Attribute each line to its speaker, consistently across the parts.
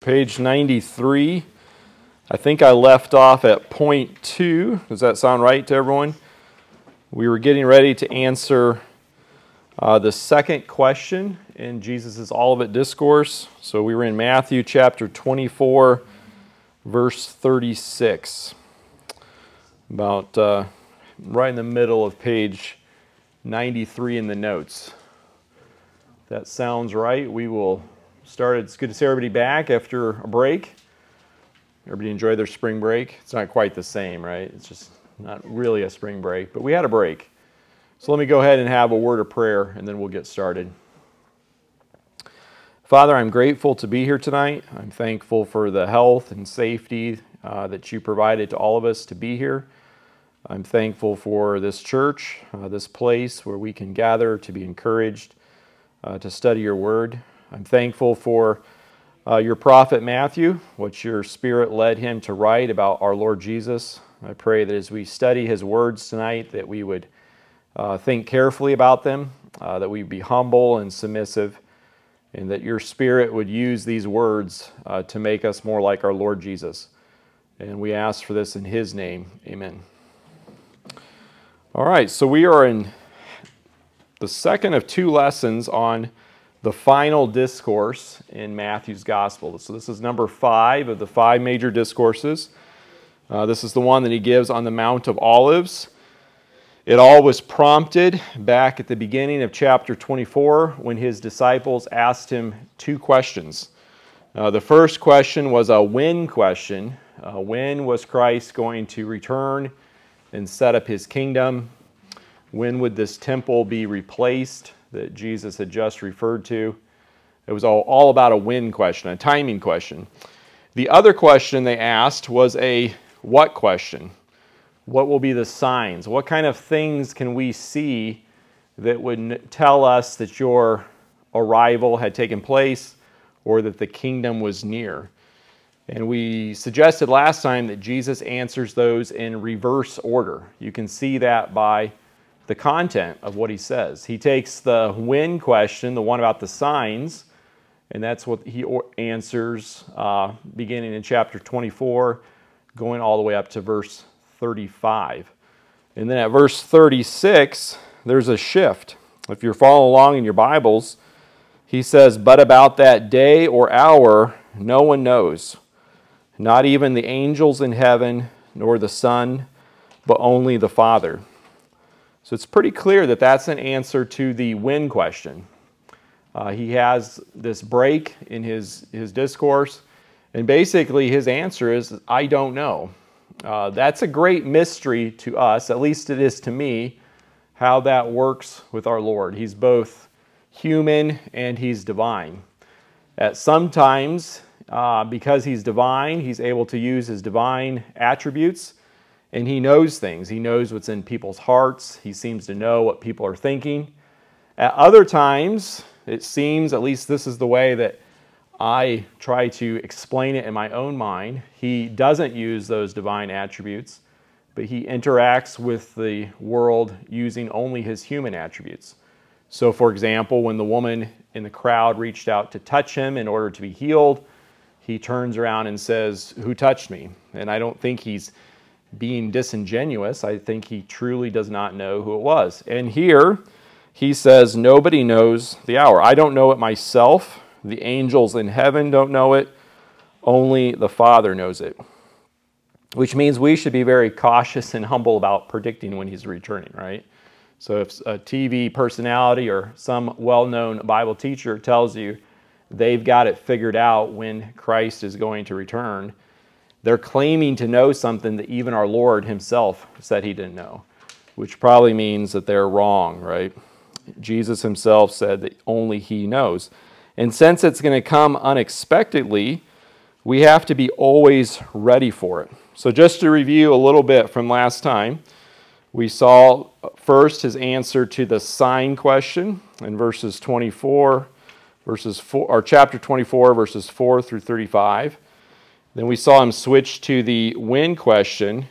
Speaker 1: Page 93. I think I left off at point two. Does that sound right to everyone? We were getting ready to answer uh, the second question in Jesus' Olivet Discourse. So we were in Matthew chapter 24, verse 36. About uh, right in the middle of page 93 in the notes. If that sounds right. We will start. It's good to see everybody back after a break. Everybody enjoyed their spring break. It's not quite the same, right? It's just not really a spring break, but we had a break. So let me go ahead and have a word of prayer and then we'll get started. Father, I'm grateful to be here tonight. I'm thankful for the health and safety uh, that you provided to all of us to be here. I'm thankful for this church, uh, this place where we can gather to be encouraged, uh, to study your word. I'm thankful for uh, your prophet Matthew, what your spirit led him to write about our Lord Jesus. I pray that as we study his words tonight, that we would uh, think carefully about them, uh, that we be humble and submissive, and that your spirit would use these words uh, to make us more like our Lord Jesus. And we ask for this in his name. Amen. All right, so we are in the second of two lessons on the final discourse in Matthew's gospel. So, this is number five of the five major discourses. Uh, this is the one that he gives on the Mount of Olives. It all was prompted back at the beginning of chapter 24 when his disciples asked him two questions. Uh, the first question was a when question. Uh, when was Christ going to return and set up his kingdom? When would this temple be replaced? That Jesus had just referred to. It was all, all about a when question, a timing question. The other question they asked was a what question. What will be the signs? What kind of things can we see that would tell us that your arrival had taken place or that the kingdom was near? And we suggested last time that Jesus answers those in reverse order. You can see that by the content of what he says. He takes the when question, the one about the signs, and that's what he answers uh, beginning in chapter 24, going all the way up to verse 35. And then at verse 36, there's a shift. If you're following along in your Bibles, he says, But about that day or hour, no one knows, not even the angels in heaven, nor the Son, but only the Father. So it's pretty clear that that's an answer to the when question. Uh, he has this break in his, his discourse, and basically his answer is, I don't know. Uh, that's a great mystery to us, at least it is to me, how that works with our Lord. He's both human and he's divine. At sometimes, uh, because he's divine, he's able to use his divine attributes and he knows things. He knows what's in people's hearts. He seems to know what people are thinking. At other times, it seems, at least this is the way that I try to explain it in my own mind, he doesn't use those divine attributes, but he interacts with the world using only his human attributes. So, for example, when the woman in the crowd reached out to touch him in order to be healed, he turns around and says, Who touched me? And I don't think he's being disingenuous. I think he truly does not know who it was. And here he says, Nobody knows the hour. I don't know it myself. The angels in heaven don't know it. Only the Father knows it. Which means we should be very cautious and humble about predicting when he's returning, right? So if a TV personality or some well known Bible teacher tells you they've got it figured out when Christ is going to return, they're claiming to know something that even our Lord himself said he didn't know, which probably means that they're wrong, right? Jesus himself said that only he knows. And since it's going to come unexpectedly, we have to be always ready for it. So, just to review a little bit from last time, we saw first his answer to the sign question in verses 24, verses 4, or chapter 24, verses 4 through 35. Then we saw him switch to the when question.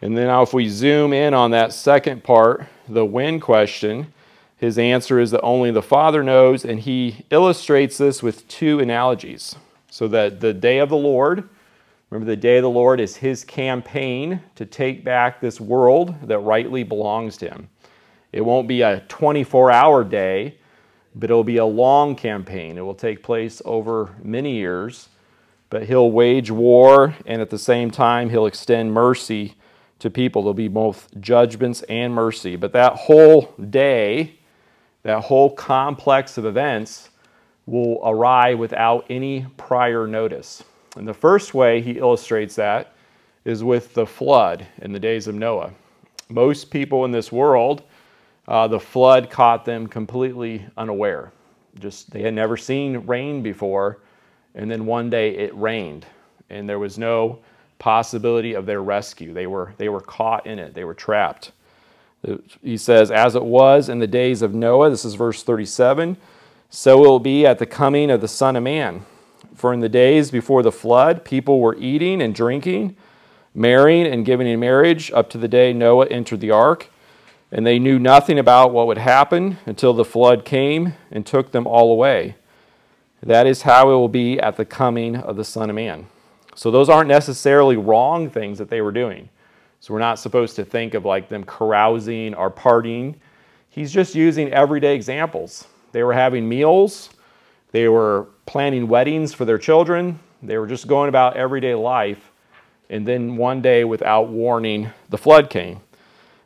Speaker 1: And then now, if we zoom in on that second part, the when question, his answer is that only the Father knows, and he illustrates this with two analogies. So that the day of the Lord, remember the day of the Lord is his campaign to take back this world that rightly belongs to him. It won't be a 24 hour day, but it'll be a long campaign. It will take place over many years, but he'll wage war and at the same time he'll extend mercy to people. There'll be both judgments and mercy. But that whole day, that whole complex of events will arrive without any prior notice. And the first way he illustrates that is with the flood in the days of Noah. Most people in this world, uh, the flood caught them completely unaware. Just they had never seen rain before, and then one day it rained, and there was no possibility of their rescue. They were, they were caught in it, they were trapped. He says, As it was in the days of Noah, this is verse 37, so it will be at the coming of the Son of Man. For in the days before the flood, people were eating and drinking, marrying and giving in marriage up to the day Noah entered the ark. And they knew nothing about what would happen until the flood came and took them all away. That is how it will be at the coming of the Son of Man. So those aren't necessarily wrong things that they were doing. So we're not supposed to think of like them carousing or partying. He's just using everyday examples. They were having meals, they were planning weddings for their children, they were just going about everyday life. And then one day, without warning, the flood came.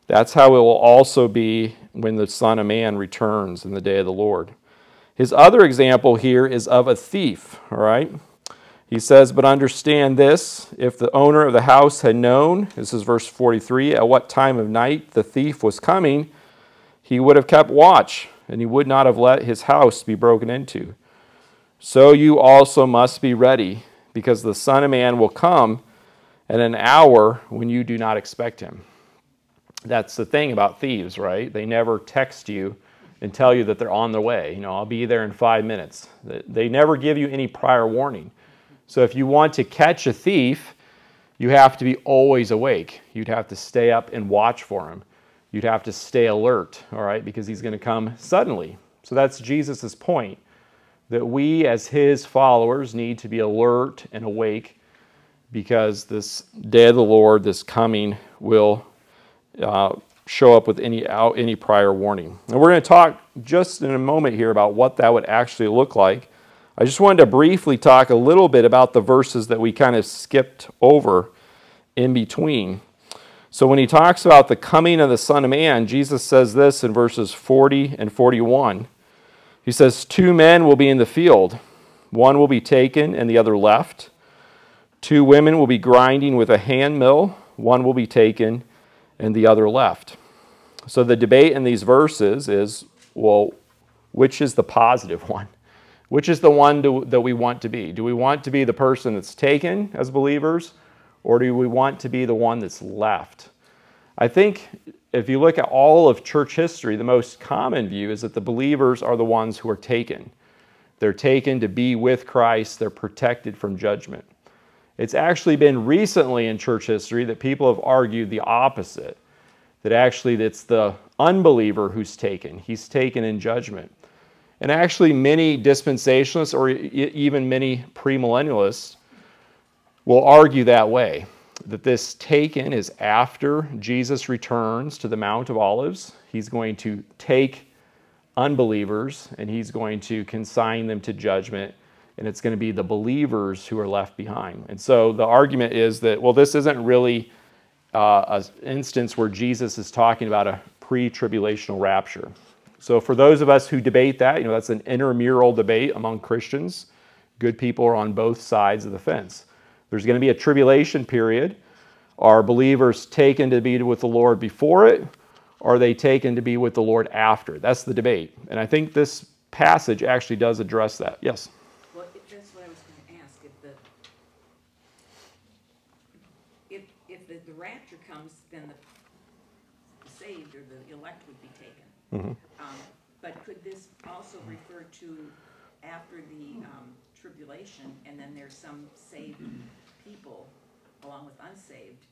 Speaker 1: That's how it will also be when the Son of Man returns in the day of the Lord. His other example here is of a thief, all right? He says, But understand this if the owner of the house had known, this is verse 43, at what time of night the thief was coming, he would have kept watch, and he would not have let his house be broken into. So you also must be ready, because the Son of Man will come at an hour when you do not expect him. That's the thing about thieves, right? They never text you and tell you that they're on their way. You know, I'll be there in five minutes. They never give you any prior warning. So if you want to catch a thief, you have to be always awake. You'd have to stay up and watch for him. You'd have to stay alert, all right, because he's going to come suddenly. So that's Jesus' point that we, as his followers, need to be alert and awake because this day of the Lord, this coming, will uh, show up with any, any prior warning. And we're going to talk just in a moment here about what that would actually look like. I just wanted to briefly talk a little bit about the verses that we kind of skipped over in between. So, when he talks about the coming of the Son of Man, Jesus says this in verses 40 and 41. He says, Two men will be in the field, one will be taken and the other left. Two women will be grinding with a hand mill, one will be taken and the other left. So, the debate in these verses is well, which is the positive one? Which is the one that we want to be? Do we want to be the person that's taken as believers, or do we want to be the one that's left? I think if you look at all of church history, the most common view is that the believers are the ones who are taken. They're taken to be with Christ, they're protected from judgment. It's actually been recently in church history that people have argued the opposite that actually it's the unbeliever who's taken, he's taken in judgment. And actually, many dispensationalists or even many premillennialists will argue that way that this taken is after Jesus returns to the Mount of Olives. He's going to take unbelievers and he's going to consign them to judgment, and it's going to be the believers who are left behind. And so the argument is that, well, this isn't really uh, an instance where Jesus is talking about a pre tribulational rapture. So for those of us who debate that, you know, that's an intramural debate among Christians. Good people are on both sides of the fence. There's going to be a tribulation period. Are believers taken to be with the Lord before it? Or are they taken to be with the Lord after? That's the debate. And I think this passage actually does address that. Yes?
Speaker 2: Well, that's what I was going to ask. If the if, if the, the rapture comes, then the saved or the elect would be taken.
Speaker 1: Mm-hmm.
Speaker 2: Um, But could this also refer to after the um, tribulation, and then there's some saved people along with unsaved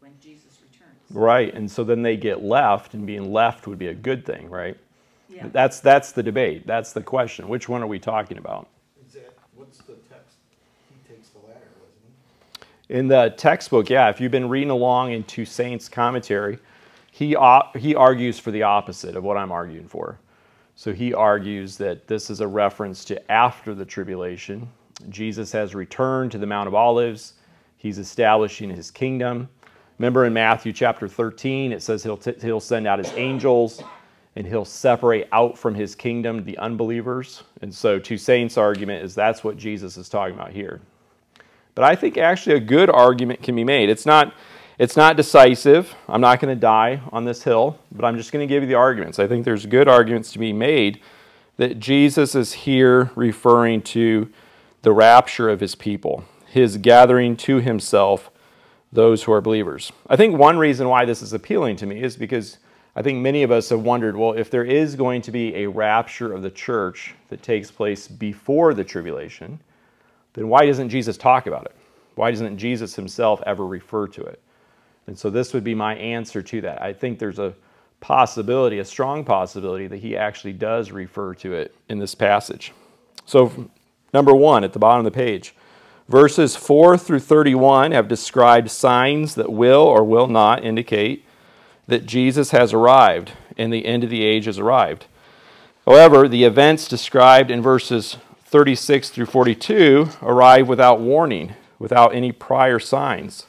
Speaker 2: when Jesus returns?
Speaker 1: Right. And so then they get left, and being left would be a good thing, right?
Speaker 2: Yeah.
Speaker 1: That's, that's the debate. That's the question. Which one are we talking about?
Speaker 3: Is that, what's the text takes the latter, doesn't he?
Speaker 1: In the textbook, yeah, if you've been reading along in Toussaint's commentary, he, he argues for the opposite of what I'm arguing for. So he argues that this is a reference to after the tribulation. Jesus has returned to the Mount of Olives, he's establishing his kingdom. Remember in Matthew chapter 13, it says he'll, t- he'll send out his angels and he'll separate out from his kingdom the unbelievers. And so Toussaint's argument is that's what Jesus is talking about here. But I think actually a good argument can be made. It's not, it's not decisive. I'm not going to die on this hill, but I'm just going to give you the arguments. I think there's good arguments to be made that Jesus is here referring to the rapture of his people, his gathering to himself those who are believers. I think one reason why this is appealing to me is because I think many of us have wondered well, if there is going to be a rapture of the church that takes place before the tribulation, then why doesn't Jesus talk about it? Why doesn't Jesus himself ever refer to it? And so this would be my answer to that. I think there's a possibility, a strong possibility, that he actually does refer to it in this passage. So, number one, at the bottom of the page, verses 4 through 31 have described signs that will or will not indicate that Jesus has arrived and the end of the age has arrived. However, the events described in verses 36 through 42 arrive without warning, without any prior signs.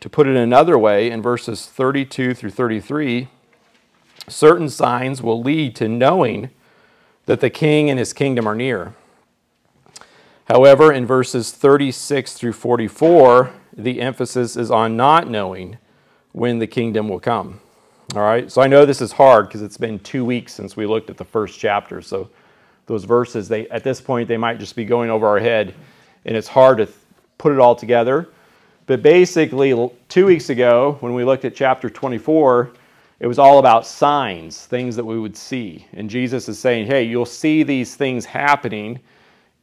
Speaker 1: To put it another way, in verses 32 through 33, certain signs will lead to knowing that the king and his kingdom are near. However, in verses 36 through 44, the emphasis is on not knowing when the kingdom will come. All right, so I know this is hard because it's been two weeks since we looked at the first chapter. So those verses, they at this point they might just be going over our head, and it's hard to th- put it all together. But basically, two weeks ago when we looked at chapter 24, it was all about signs, things that we would see, and Jesus is saying, "Hey, you'll see these things happening."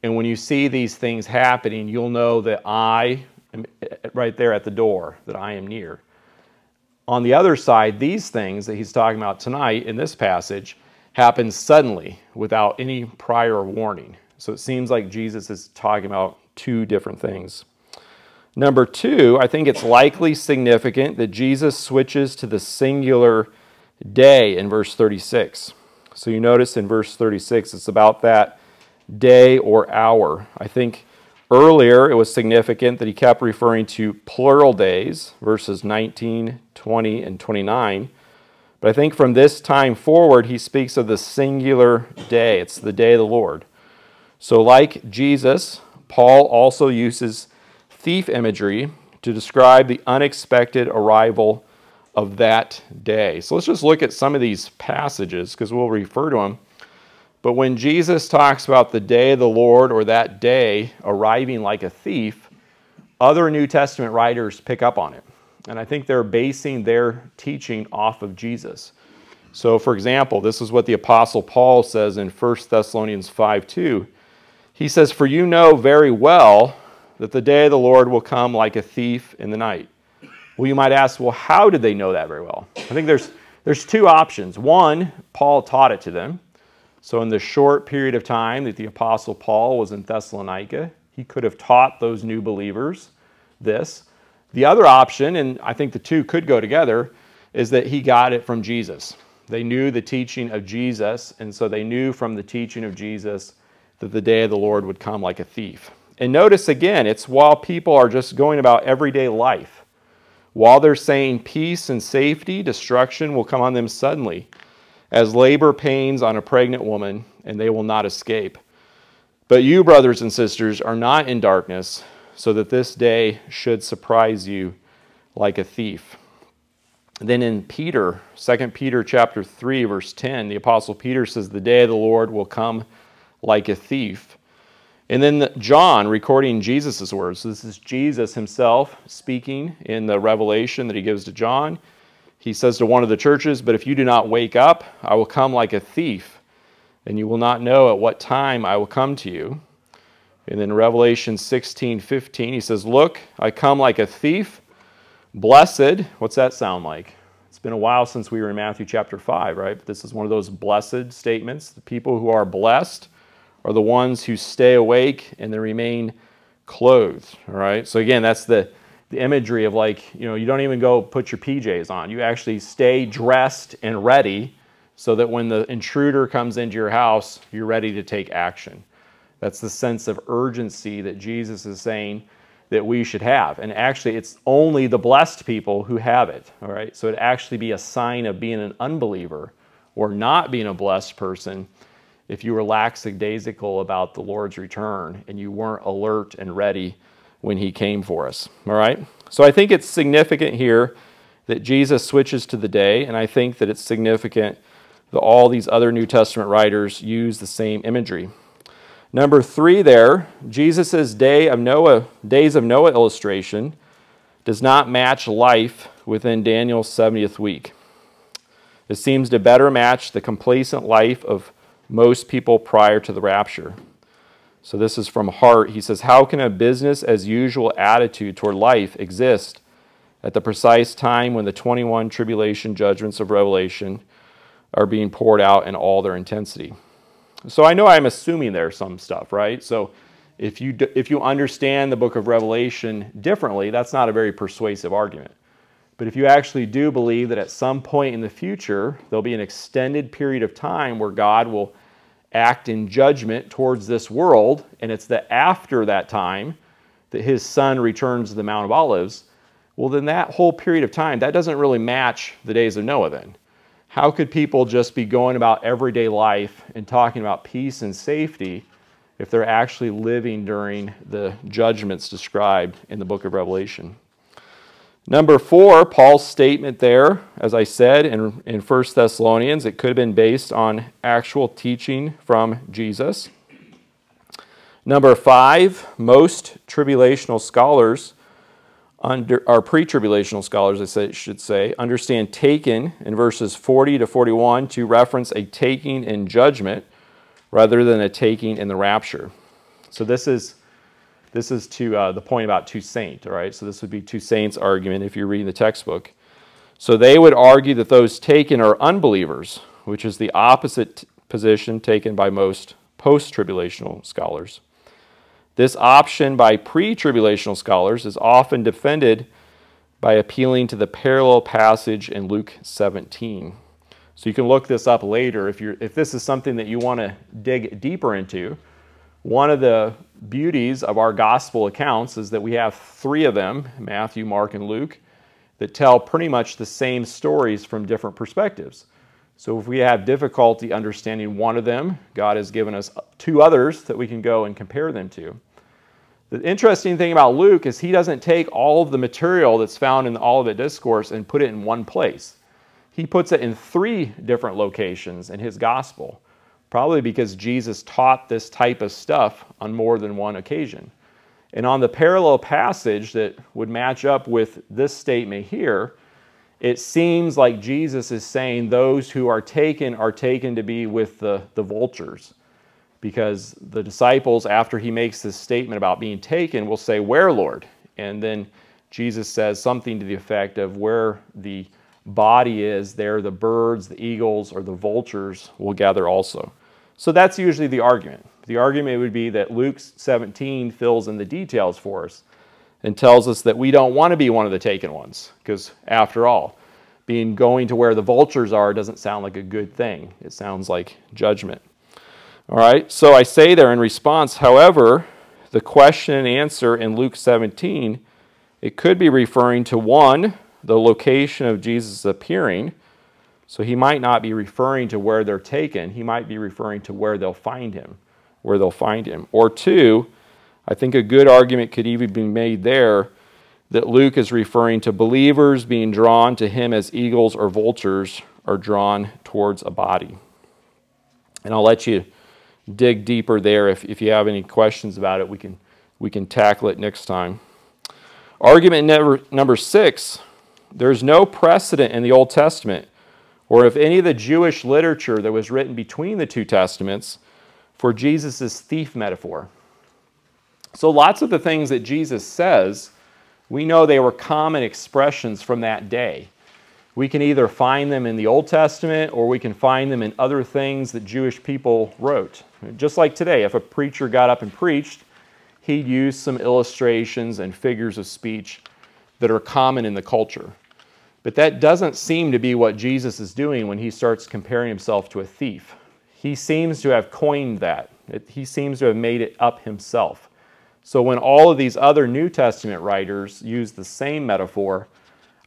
Speaker 1: And when you see these things happening, you'll know that I am eh, eh, right there at the door, that I am near. On the other side, these things that he's talking about tonight in this passage happen suddenly without any prior warning. So it seems like Jesus is talking about two different things. Number two, I think it's likely significant that Jesus switches to the singular day in verse 36. So you notice in verse 36, it's about that day or hour. I think Earlier, it was significant that he kept referring to plural days, verses 19, 20, and 29. But I think from this time forward, he speaks of the singular day. It's the day of the Lord. So, like Jesus, Paul also uses thief imagery to describe the unexpected arrival of that day. So, let's just look at some of these passages because we'll refer to them. But when Jesus talks about the day of the Lord or that day arriving like a thief, other New Testament writers pick up on it. And I think they're basing their teaching off of Jesus. So, for example, this is what the Apostle Paul says in 1 Thessalonians 5 2. He says, For you know very well that the day of the Lord will come like a thief in the night. Well, you might ask, well, how did they know that very well? I think there's, there's two options. One, Paul taught it to them. So, in the short period of time that the Apostle Paul was in Thessalonica, he could have taught those new believers this. The other option, and I think the two could go together, is that he got it from Jesus. They knew the teaching of Jesus, and so they knew from the teaching of Jesus that the day of the Lord would come like a thief. And notice again, it's while people are just going about everyday life. While they're saying peace and safety, destruction will come on them suddenly as labor pains on a pregnant woman, and they will not escape. But you, brothers and sisters, are not in darkness, so that this day should surprise you like a thief. then in Peter, 2 Peter chapter 3 verse 10, the apostle Peter says the day of the Lord will come like a thief. And then John recording Jesus' words. So this is Jesus himself speaking in the revelation that he gives to John he says to one of the churches, But if you do not wake up, I will come like a thief, and you will not know at what time I will come to you. And then Revelation 16 15, he says, Look, I come like a thief. Blessed, what's that sound like? It's been a while since we were in Matthew chapter 5, right? But this is one of those blessed statements. The people who are blessed are the ones who stay awake and they remain clothed. All right. So again, that's the the imagery of like you know you don't even go put your PJs on. You actually stay dressed and ready so that when the intruder comes into your house, you're ready to take action. That's the sense of urgency that Jesus is saying that we should have. And actually, it's only the blessed people who have it. All right. So it actually be a sign of being an unbeliever or not being a blessed person if you were lackadaisical about the Lord's return and you weren't alert and ready when he came for us. All right? So I think it's significant here that Jesus switches to the day, and I think that it's significant that all these other New Testament writers use the same imagery. Number three, there, Jesus' day of Noah, days of Noah illustration does not match life within Daniel's 70th week. It seems to better match the complacent life of most people prior to the rapture. So this is from Hart. He says, How can a business as usual attitude toward life exist at the precise time when the 21 tribulation judgments of Revelation are being poured out in all their intensity? So I know I'm assuming there's some stuff, right? So if you, if you understand the book of Revelation differently, that's not a very persuasive argument. But if you actually do believe that at some point in the future, there'll be an extended period of time where God will act in judgment towards this world, and it's that after that time that his son returns to the Mount of Olives, well, then that whole period of time, that doesn't really match the days of Noah then. How could people just be going about everyday life and talking about peace and safety if they're actually living during the judgments described in the book of Revelation? Number four, Paul's statement there, as I said in, in 1 Thessalonians, it could have been based on actual teaching from Jesus. Number five, most tribulational scholars, under, or pre tribulational scholars, I say, should say, understand taken in verses 40 to 41 to reference a taking in judgment rather than a taking in the rapture. So this is this is to uh, the point about Toussaint, all right? So this would be Toussaint's argument if you're reading the textbook. So they would argue that those taken are unbelievers, which is the opposite position taken by most post tribulational scholars. This option by pre tribulational scholars is often defended by appealing to the parallel passage in Luke 17. So you can look this up later if, you're, if this is something that you want to dig deeper into. One of the beauties of our gospel accounts is that we have three of them Matthew, Mark, and Luke that tell pretty much the same stories from different perspectives. So if we have difficulty understanding one of them, God has given us two others that we can go and compare them to. The interesting thing about Luke is he doesn't take all of the material that's found in the Olivet Discourse and put it in one place. He puts it in three different locations in his gospel probably because Jesus taught this type of stuff on more than one occasion. And on the parallel passage that would match up with this statement here, it seems like Jesus is saying those who are taken are taken to be with the, the vultures. Because the disciples, after he makes this statement about being taken, will say, Where, Lord? And then Jesus says something to the effect of where the body is, there the birds, the eagles, or the vultures will gather also. So that's usually the argument. The argument would be that Luke 17 fills in the details for us and tells us that we don't want to be one of the taken ones, because after all, being going to where the vultures are doesn't sound like a good thing. It sounds like judgment. All right, so I say there in response, however, the question and answer in Luke 17, it could be referring to one, the location of Jesus appearing, so he might not be referring to where they're taken, he might be referring to where they'll find him, where they'll find him. Or two, I think a good argument could even be made there that Luke is referring to believers being drawn to him as eagles or vultures are drawn towards a body. And I'll let you dig deeper there. If, if you have any questions about it, we can, we can tackle it next time. Argument number, number six there's no precedent in the Old Testament or if any of the Jewish literature that was written between the two testaments for Jesus' thief metaphor. So, lots of the things that Jesus says, we know they were common expressions from that day. We can either find them in the Old Testament or we can find them in other things that Jewish people wrote. Just like today, if a preacher got up and preached, he'd use some illustrations and figures of speech that are common in the culture. But that doesn't seem to be what Jesus is doing when he starts comparing himself to a thief. He seems to have coined that, he seems to have made it up himself. So when all of these other New Testament writers use the same metaphor,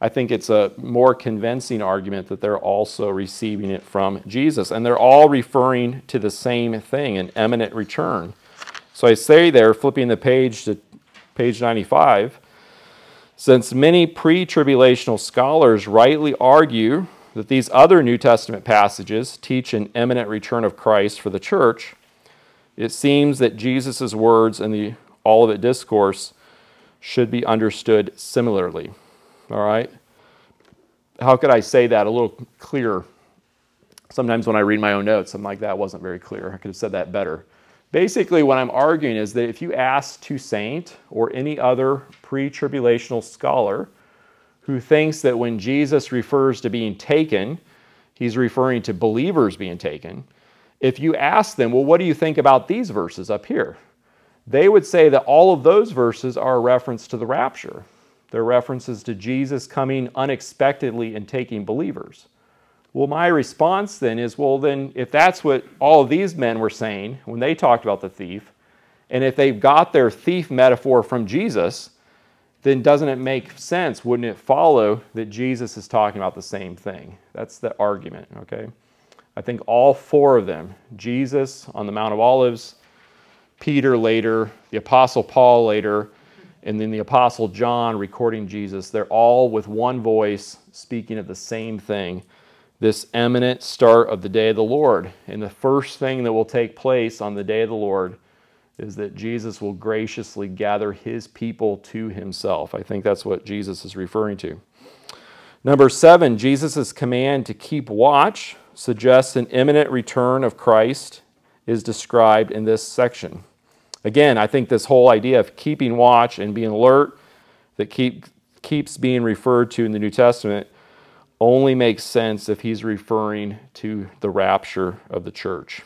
Speaker 1: I think it's a more convincing argument that they're also receiving it from Jesus. And they're all referring to the same thing an imminent return. So I say there, flipping the page to page 95, since many pre tribulational scholars rightly argue that these other New Testament passages teach an imminent return of Christ for the church, it seems that Jesus' words in the Olivet Discourse should be understood similarly. All right? How could I say that a little clearer? Sometimes when I read my own notes, I'm like, that wasn't very clear. I could have said that better. Basically, what I'm arguing is that if you ask Toussaint or any other pre tribulational scholar who thinks that when Jesus refers to being taken, he's referring to believers being taken, if you ask them, well, what do you think about these verses up here? They would say that all of those verses are a reference to the rapture. They're references to Jesus coming unexpectedly and taking believers. Well, my response then is well, then, if that's what all of these men were saying when they talked about the thief, and if they've got their thief metaphor from Jesus, then doesn't it make sense? Wouldn't it follow that Jesus is talking about the same thing? That's the argument, okay? I think all four of them Jesus on the Mount of Olives, Peter later, the Apostle Paul later, and then the Apostle John recording Jesus, they're all with one voice speaking of the same thing this eminent start of the day of the Lord. And the first thing that will take place on the day of the Lord is that Jesus will graciously gather his people to himself. I think that's what Jesus is referring to. Number seven, Jesus' command to keep watch suggests an imminent return of Christ is described in this section. Again, I think this whole idea of keeping watch and being alert that keep, keeps being referred to in the New Testament only makes sense if he's referring to the rapture of the church.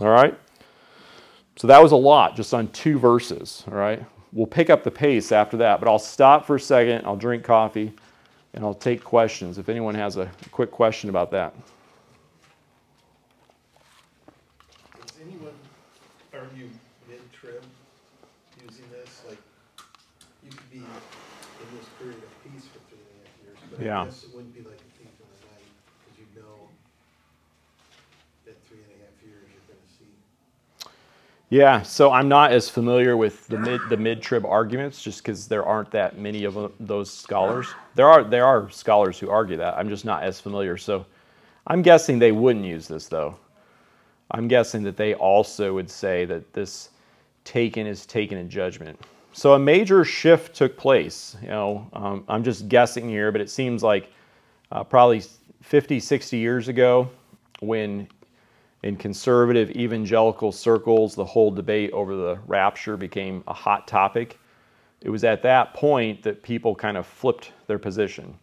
Speaker 1: All right? So that was a lot just on two verses. All right? We'll pick up the pace after that, but I'll stop for a second. I'll drink coffee and I'll take questions if anyone has a quick question about that.
Speaker 3: Does anyone argue mid-trib using this? Like, you could be in this period of peace for three and a half years, but
Speaker 1: Yeah.
Speaker 3: I guess it wouldn't be like a thief in the night, because you know that three and a half years you're gonna see.
Speaker 1: Yeah, so I'm not as familiar with the mid the mid trib arguments just because there aren't that many of those scholars. There are there are scholars who argue that. I'm just not as familiar. So I'm guessing they wouldn't use this though. I'm guessing that they also would say that this taken is taken in judgment. So a major shift took place. You know, um, I'm just guessing here, but it seems like uh, probably 50, 60 years ago, when in conservative evangelical circles, the whole debate over the rapture became a hot topic. It was at that point that people kind of flipped their position.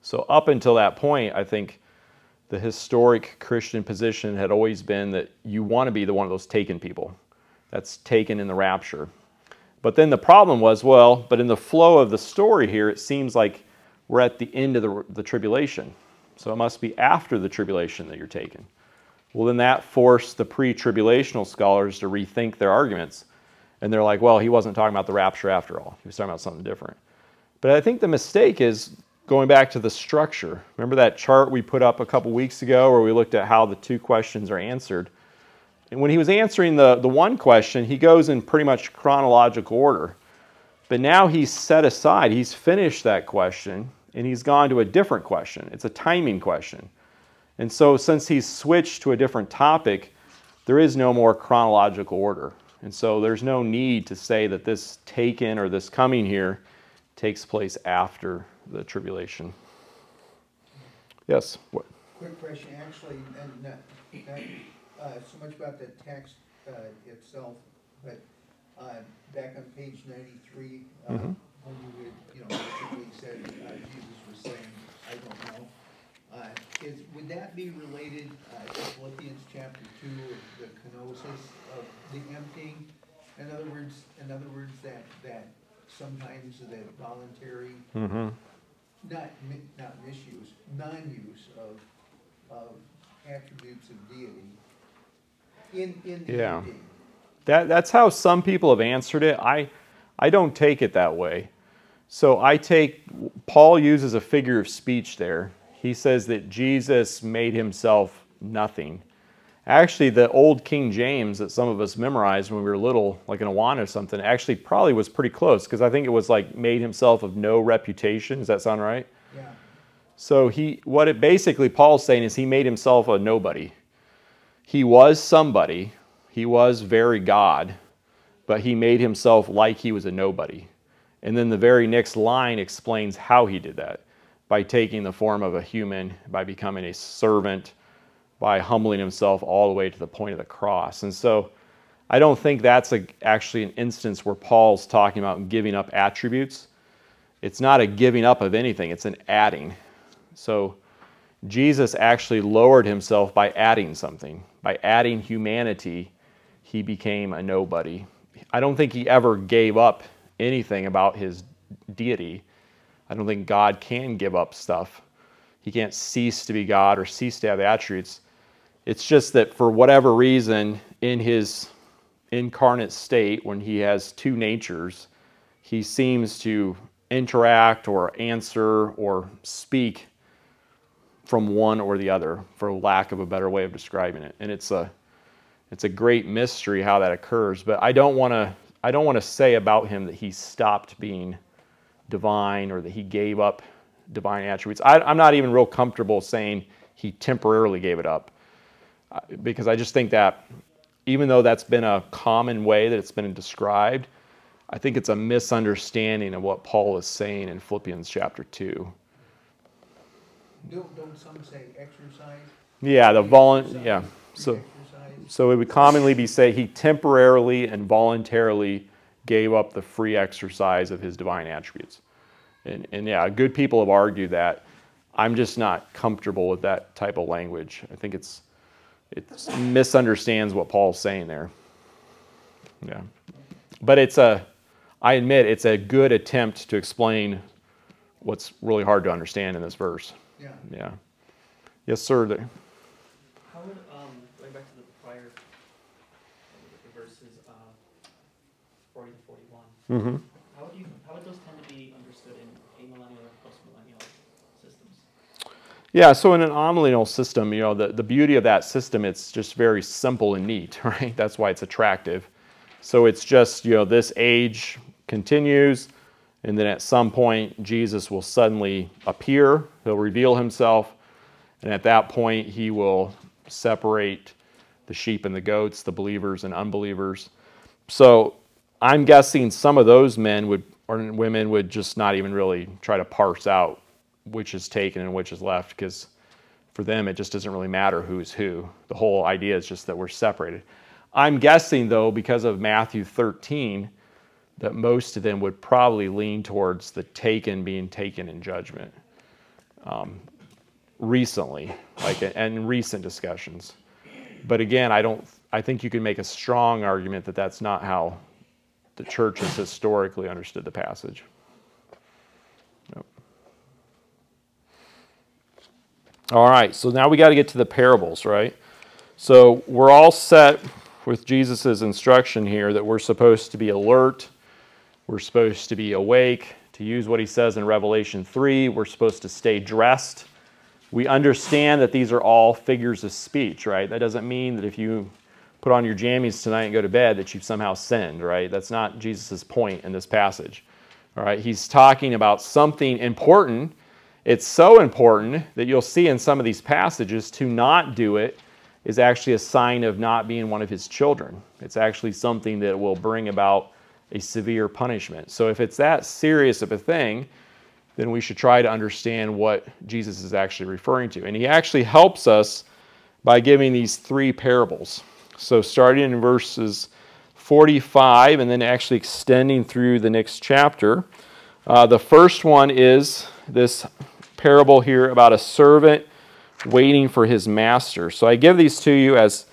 Speaker 1: So, up until that point, I think the historic Christian position had always been that you want to be the one of those taken people that's taken in the rapture. But then the problem was, well, but in the flow of the story here, it seems like we're at the end of the, the tribulation. So it must be after the tribulation that you're taken. Well, then that forced the pre tribulational scholars to rethink their arguments. And they're like, well, he wasn't talking about the rapture after all. He was talking about something different. But I think the mistake is going back to the structure. Remember that chart we put up a couple weeks ago where we looked at how the two questions are answered? And when he was answering the, the one question, he goes in pretty much chronological order. But now he's set aside, he's finished that question, and he's gone to a different question. It's a timing question. And so, since he's switched to a different topic, there is no more chronological order. And so, there's no need to say that this taken or this coming here takes place after the tribulation. Yes? What?
Speaker 4: Quick question, actually, not, not, uh, so much about the text, uh, itself, but, uh, back on page ninety-three, uh,
Speaker 1: Mhm.
Speaker 4: when you, would, you know, basically said, uh, Jesus was saying, I don't know. Uh, is, would that be related, uh, to Philippians chapter two, of the kenosis of the emptying? In other words, in other words, that, that sometimes that voluntary,
Speaker 1: hmm
Speaker 4: not, mi- not misuse, non-use of, of attributes of deity in, in
Speaker 1: Yeah. That, that's how some people have answered it. I, I don't take it that way. So I take, Paul uses a figure of speech there. He says that Jesus made himself nothing. Actually, the old King James that some of us memorized when we were little, like in Awana or something, actually probably was pretty close because I think it was like made himself of no reputation. Does that sound right?
Speaker 4: Yeah,
Speaker 1: So he, what it basically Paul's saying is he made himself a nobody. He was somebody. He was very God, but he made himself like he was a nobody. And then the very next line explains how he did that by taking the form of a human, by becoming a servant, by humbling himself all the way to the point of the cross. And so I don't think that's a, actually an instance where Paul's talking about giving up attributes. It's not a giving up of anything, it's an adding. So Jesus actually lowered himself by adding something. By adding humanity, he became a nobody. I don't think he ever gave up anything about his deity. I don't think God can give up stuff. He can't cease to be God or cease to have attributes. It's just that for whatever reason, in his incarnate state, when he has two natures, he seems to interact or answer or speak from one or the other, for lack of a better way of describing it. And it's a it's a great mystery how that occurs. But I don't want to I don't want to say about him that he stopped being divine or that he gave up divine attributes. I, I'm not even real comfortable saying he temporarily gave it up Uh, because I just think that even though that's been a common way that it's been described, I think it's a misunderstanding of what Paul is saying in Philippians chapter 2.
Speaker 4: Don't, don't some say exercise?
Speaker 1: Yeah, the volun yeah. So so it would commonly be say he temporarily and voluntarily gave up the free exercise of his divine attributes. And and yeah, good people have argued that. I'm just not comfortable with that type of language. I think it's it misunderstands what Paul's saying there. Yeah. But it's a I admit it's a good attempt to explain what's really hard to understand in this verse.
Speaker 4: Yeah,
Speaker 1: Yeah. Yes, sir. there-
Speaker 5: How would, um, going back to the prior the verses, uh, forty to forty-one,
Speaker 1: Mm-hmm.
Speaker 5: how would you, how would those tend to be understood in amillennial or postmillennial systems?
Speaker 1: Yeah, so in an amillennial system, you know, the, the beauty of that system, it's just very simple and neat, right? That's why it's attractive. So it's just, you know, this age continues, and then at some point, Jesus will suddenly appear, he'll reveal himself, and at that point, he will separate the sheep and the goats, the believers and unbelievers. So I'm guessing some of those men would or women would just not even really try to parse out which is taken and which is left because for them it just doesn't really matter who's who. The whole idea is just that we're separated. I'm guessing though because of Matthew 13 that most of them would probably lean towards the taken being taken in judgment. Um, recently, like and in recent discussions. But again, I don't. I think you can make a strong argument that that's not how the church has historically understood the passage. Yep. All right, so now we got to get to the parables, right? So we're all set with Jesus' instruction here that we're supposed to be alert, we're supposed to be awake, to use what he says in Revelation 3, we're supposed to stay dressed. We understand that these are all figures of speech, right? That doesn't mean that if you put on your jammies tonight and go to bed that you've somehow sinned, right? That's not Jesus' point in this passage. All right, he's talking about something important. It's so important that you'll see in some of these passages to not do it is actually a sign of not being one of his children. It's actually something that will bring about a severe punishment. So if it's that serious of a thing, then we should try to understand what Jesus is actually referring to. And he actually helps us by giving these three parables. So starting in verses 45 and then actually extending through the next chapter. Uh, the first one is this parable here about a servant waiting for his master. So I give these to you as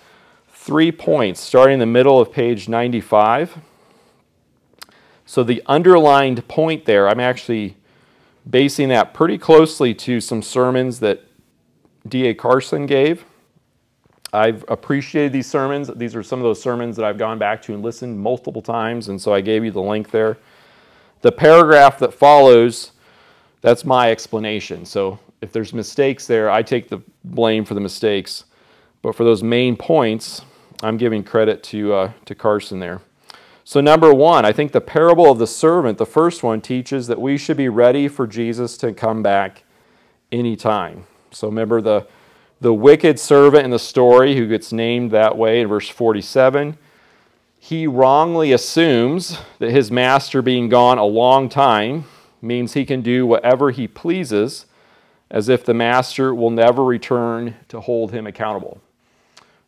Speaker 1: three points, starting in the middle of page 95. So the underlined point there, I'm actually basing that pretty closely to some sermons that D.A. Carson gave. I've appreciated these sermons. These are some of those sermons that I've gone back to and listened multiple times, and so I gave you the link there. The paragraph that follows, that's my explanation. So if there's mistakes there, I take the blame for the mistakes. But for those main points, I'm giving credit to, uh, to Carson there. So, number one, I think the parable of the servant, the first one, teaches that we should be ready for Jesus to come back anytime. So, remember the, the wicked servant in the story who gets named that way in verse 47. He wrongly assumes that his master being gone a long time means he can do whatever he pleases, as if the master will never return to hold him accountable.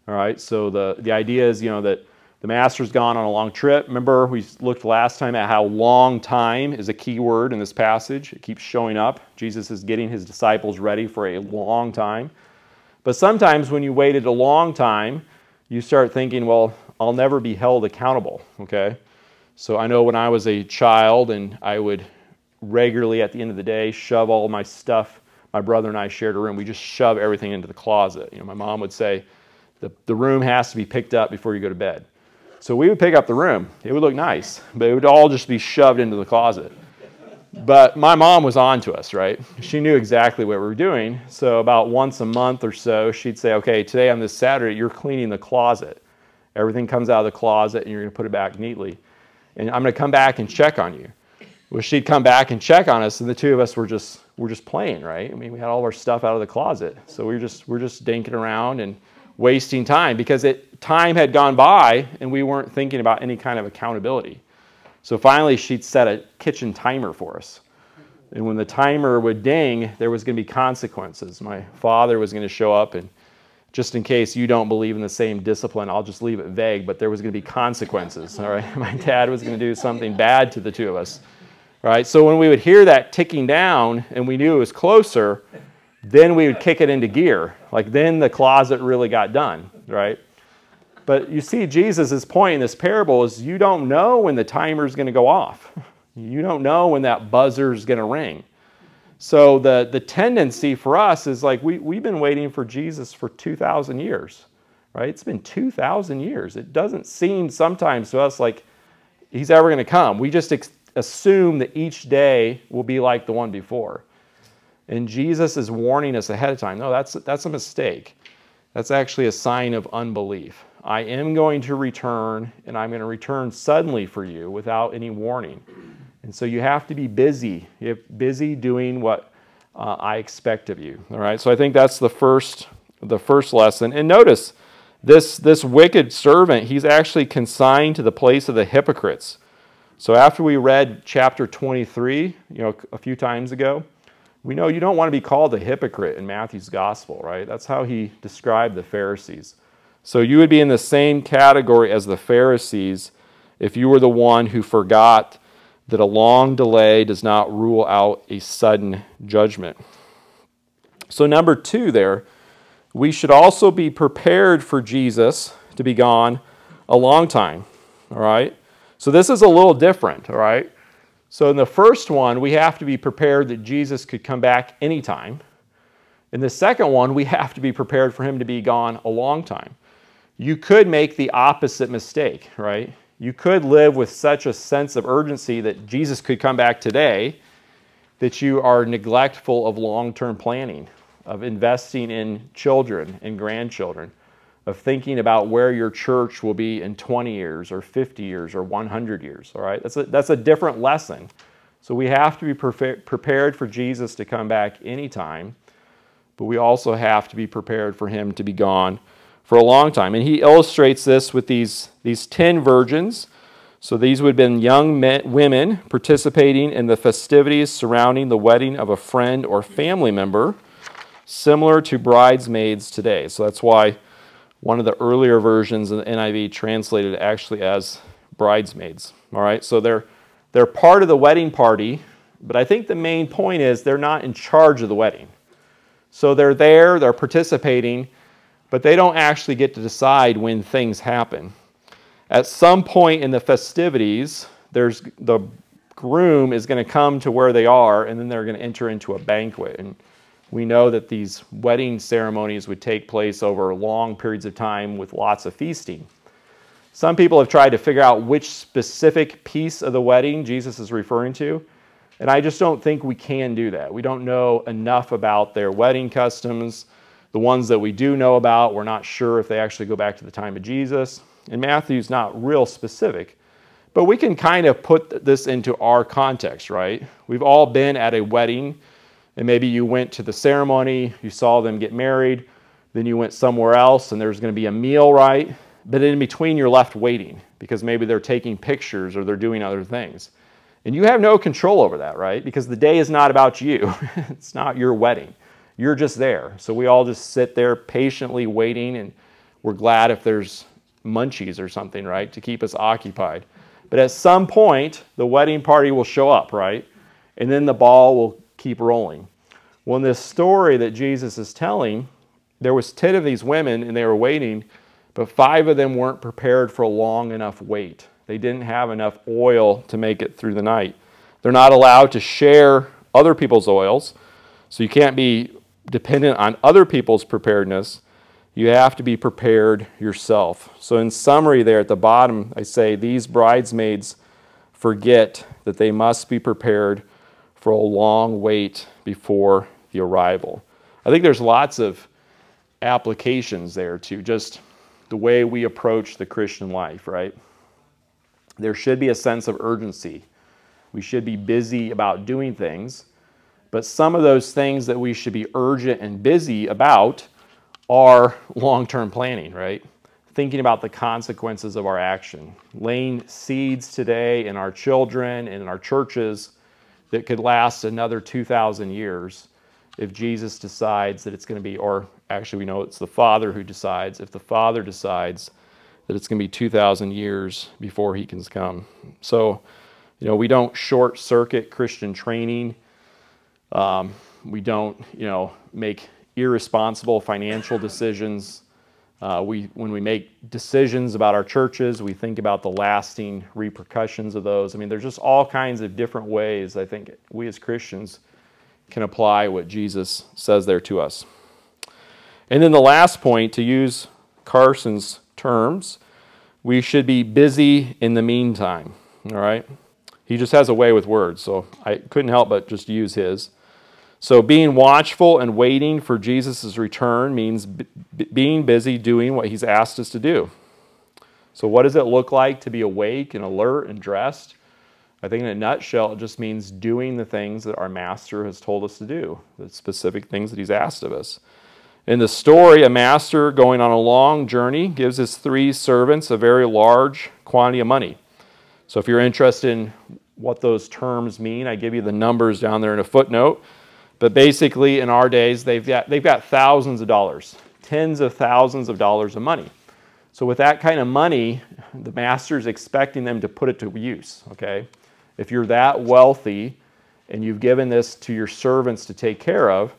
Speaker 1: All right, so the, the idea is, you know, that the master's gone on a long trip. Remember, we looked last time at how long time is a key word in this passage. It keeps showing up. Jesus is getting his disciples ready for a long time. But sometimes when you waited a long time, you start thinking, well, I'll never be held accountable, okay? So I know when I was a child and I would regularly at the end of the day shove all my stuff, my brother and I shared a room, we just shove everything into the closet. You know, my mom would say, the, the room has to be picked up before you go to bed. So we would pick up the room. It would look nice, but it would all just be shoved into the closet. But my mom was on to us, right? She knew exactly what we were doing. So about once a month or so, she'd say, okay, today on this Saturday, you're cleaning the closet. Everything comes out of the closet and you're going to put it back neatly. And I'm going to come back and check on you. Well, she'd come back and check on us, and the two of us were just we were just playing, right? I mean, we had all of our stuff out of the closet, so we were just we're just dinking around and wasting time because it time had gone by and we weren't thinking about any kind of accountability. So finally, she'd set a kitchen timer for us. And when the timer would ding, there was going to be consequences. My father was going to show up, and just in case you don't believe in the same discipline, I'll just leave it vague, but there was going to be consequences. All right. My dad was going to do something bad to the two of us. All right. So when we would hear that ticking down and we knew it was closer, then we would kick it into gear. Like then the closet really got done, right? But you see, Jesus' point in this parable is you don't know when the timer is going to go off. You don't know when that buzzer is going to ring. So the, the tendency for us is like we, we've been waiting for Jesus for 2,000 years, right? It's been 2,000 years. It doesn't seem sometimes to us like he's ever going to come. We just ex- assume that each day will be like the one before. And Jesus is warning us ahead of time. No, that's, that's a mistake. That's actually a sign of unbelief. I am going to return, and I'm going to return suddenly for you without any warning. And so you have to be busy. You're busy doing what uh, I expect of you. All right. So I think that's the first, the first lesson. And notice this this wicked servant. He's actually consigned to the place of the hypocrites. So after we read chapter 23, you know, a few times ago, we know you don't want to be called a hypocrite in Matthew's gospel, right? That's how he described the Pharisees. So you would be in the same category as the Pharisees if you were the one who forgot that a long delay does not rule out a sudden judgment. So, number two, there, we should also be prepared for Jesus to be gone a long time. All right? So, this is a little different. All right? So, in the first one, we have to be prepared that Jesus could come back anytime. In the second one, we have to be prepared for him to be gone a long time. You could make the opposite mistake, right? You could live with such a sense of urgency that Jesus could come back today that you are neglectful of long term planning, of investing in children and grandchildren, of thinking about where your church will be in 20 years or 50 years or 100 years. All right? That's a, that's a different lesson. So we have to be prepared for Jesus to come back anytime, but we also have to be prepared for him to be gone for a long time. And he illustrates this with these, these 10 virgins. So these would have been young men, women participating in the festivities surrounding the wedding of a friend or family member, similar to bridesmaids today. So that's why one of the earlier versions of the NIV translated actually as bridesmaids. All right, so they're, they're part of the wedding party, but I think the main point is they're not in charge of the wedding. So they're there, they're participating, but they don't actually get to decide when things happen. At some point in the festivities, there's the groom is going to come to where they are, and then they're going to enter into a banquet. And we know that these wedding ceremonies would take place over long periods of time with lots of feasting. Some people have tried to figure out which specific piece of the wedding Jesus is referring to, and I just don't think we can do that. We don't know enough about their wedding customs. The ones that we do know about, we're not sure if they actually go back to the time of Jesus. And Matthew's not real specific, but we can kind of put this into our context, right? We've all been at a wedding, and maybe you went to the ceremony, you saw them get married, then you went somewhere else, and there's going to be a meal, right? But in between, you're left waiting because maybe they're taking pictures or they're doing other things. And you have no control over that, right? Because the day is not about you, it's not your wedding. You're just there. So we all just sit there patiently waiting, and we're glad if there's munchies or something, right, to keep us occupied. But at some point, the wedding party will show up, right? And then the ball will keep rolling. Well, in this story that Jesus is telling, there was 10 of these women and they were waiting but five of them weren't prepared for a long enough wait. They didn't have enough oil to make it through the night. They're not allowed to share other people's oils, so you can't be dependent on other people's preparedness. You have to be prepared yourself. So, in summary, there at the bottom, I say these bridesmaids forget that they must be prepared for a long wait before the arrival. I think there's lots of applications there to just the way we approach the Christian life, right? There should be a sense of urgency. We should be busy about doing things, but some of those things that we should be urgent and busy about are long term planning, right? Thinking about the consequences of our action, laying seeds today in our children and in our churches that could last another 2,000 years if Jesus decides that it's going to be, or actually, we know it's the Father who decides, if the Father decides that it's going to be 2,000 years before he can come. So, you know, we don't short circuit Christian training. Um, we don't, you know, make irresponsible financial decisions. Uh, we, when we make decisions about our churches, we think about the lasting repercussions of those. I mean, there's just all kinds of different ways I think we as Christians can apply what Jesus says there to us. And then the last point, to use Carson's terms, we should be busy in the meantime. All right? He just has a way with words, so I couldn't help but just use his. So, being watchful and waiting for Jesus' return means b- being busy doing what he's asked us to do. So, what does it look like to be awake and alert and dressed? I think in a nutshell, it just means doing the things that our master has told us to do, the specific things that he's asked of us. In the story, a master going on a long journey gives his three servants a very large quantity of money. So, if you're interested in what those terms mean, I give you the numbers down there in a footnote. But basically, in our days, they've got, they've got thousands of dollars, tens of thousands of dollars of money. So, with that kind of money, the master's expecting them to put it to use, okay? If you're that wealthy and you've given this to your servants to take care of,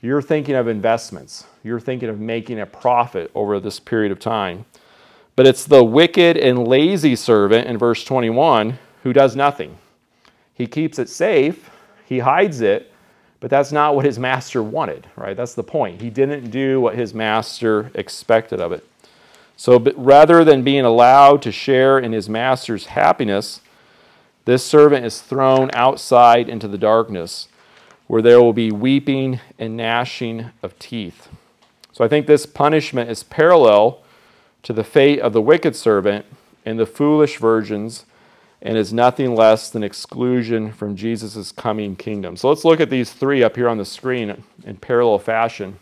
Speaker 1: you're thinking of investments. You're thinking of making a profit over this period of time. But it's the wicked and lazy servant in verse 21 who does nothing. He keeps it safe, he hides it, but that's not what his master wanted, right? That's the point. He didn't do what his master expected of it. So rather than being allowed to share in his master's happiness, this servant is thrown outside into the darkness where there will be weeping and gnashing of teeth. So I think this punishment is parallel to the fate of the wicked servant and the foolish virgins and is nothing less than exclusion from Jesus' coming kingdom. So let's look at these three up here on the screen in parallel fashion.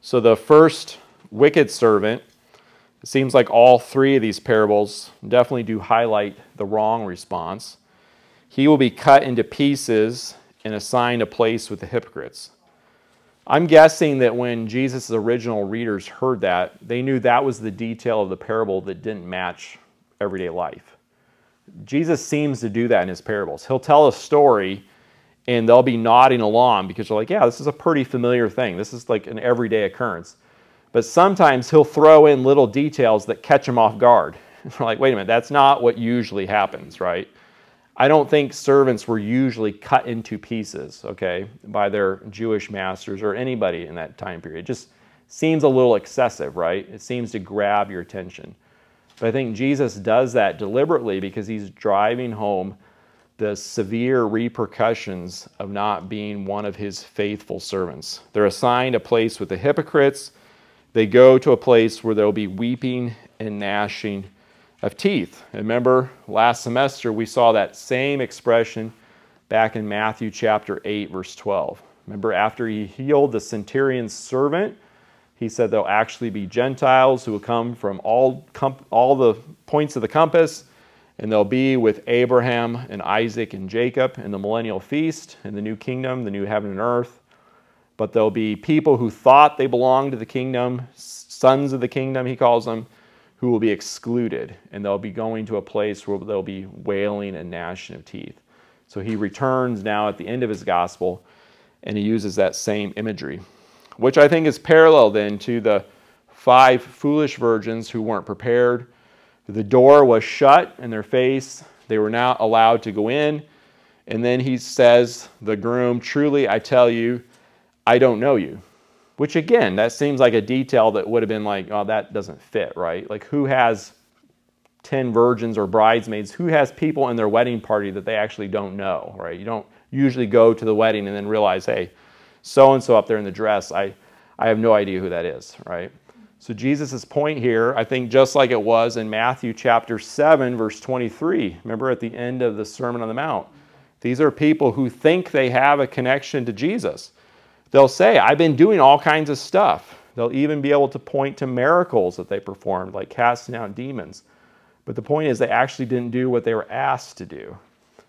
Speaker 1: So the first wicked servant, it seems like all three of these parables definitely do highlight the wrong response. He will be cut into pieces and assigned a place with the hypocrites. I'm guessing that when Jesus' original readers heard that, they knew that was the detail of the parable that didn't match everyday life. Jesus seems to do that in his parables. He'll tell a story and they'll be nodding along because they're like, yeah, this is a pretty familiar thing. This is like an everyday occurrence. But sometimes he'll throw in little details that catch them off guard. We're like, wait a minute, that's not what usually happens, right? I don't think servants were usually cut into pieces, okay, by their Jewish masters or anybody in that time period. It just seems a little excessive, right? It seems to grab your attention. But I think Jesus does that deliberately because he's driving home the severe repercussions of not being one of his faithful servants. They're assigned a place with the hypocrites. They go to a place where there'll be weeping and gnashing of teeth. Remember, last semester we saw that same expression back in Matthew chapter 8, verse 12. Remember, after he healed the centurion's servant, he said there'll actually be Gentiles who will come from all, all the points of the compass, and they'll be with Abraham and Isaac and Jacob in the millennial feast in the new kingdom, the new heaven and earth. But there'll be people who thought they belonged to the kingdom, sons of the kingdom, he calls them, who will be excluded, and they'll be going to a place where they'll be wailing and gnashing of teeth. So he returns now at the end of his gospel, and he uses that same imagery which I think is parallel then to the five foolish virgins who weren't prepared. The door was shut in their face, they were not allowed to go in. And then he says, The groom, truly I tell you, I don't know you. Which again, that seems like a detail that would have been like, oh, that doesn't fit, right? Like, who has 10 virgins or bridesmaids? Who has people in their wedding party that they actually don't know, right? You don't usually go to the wedding and then realize, hey, so and so up there in the dress, I, I have no idea who that is, right? So Jesus' point here, I think just like it was in Matthew chapter 7, verse 23. Remember at the end of the Sermon on the Mount. These are people who think they have a connection to Jesus. They'll say, I've been doing all kinds of stuff. They'll even be able to point to miracles that they performed, like casting out demons. But the point is, they actually didn't do what they were asked to do.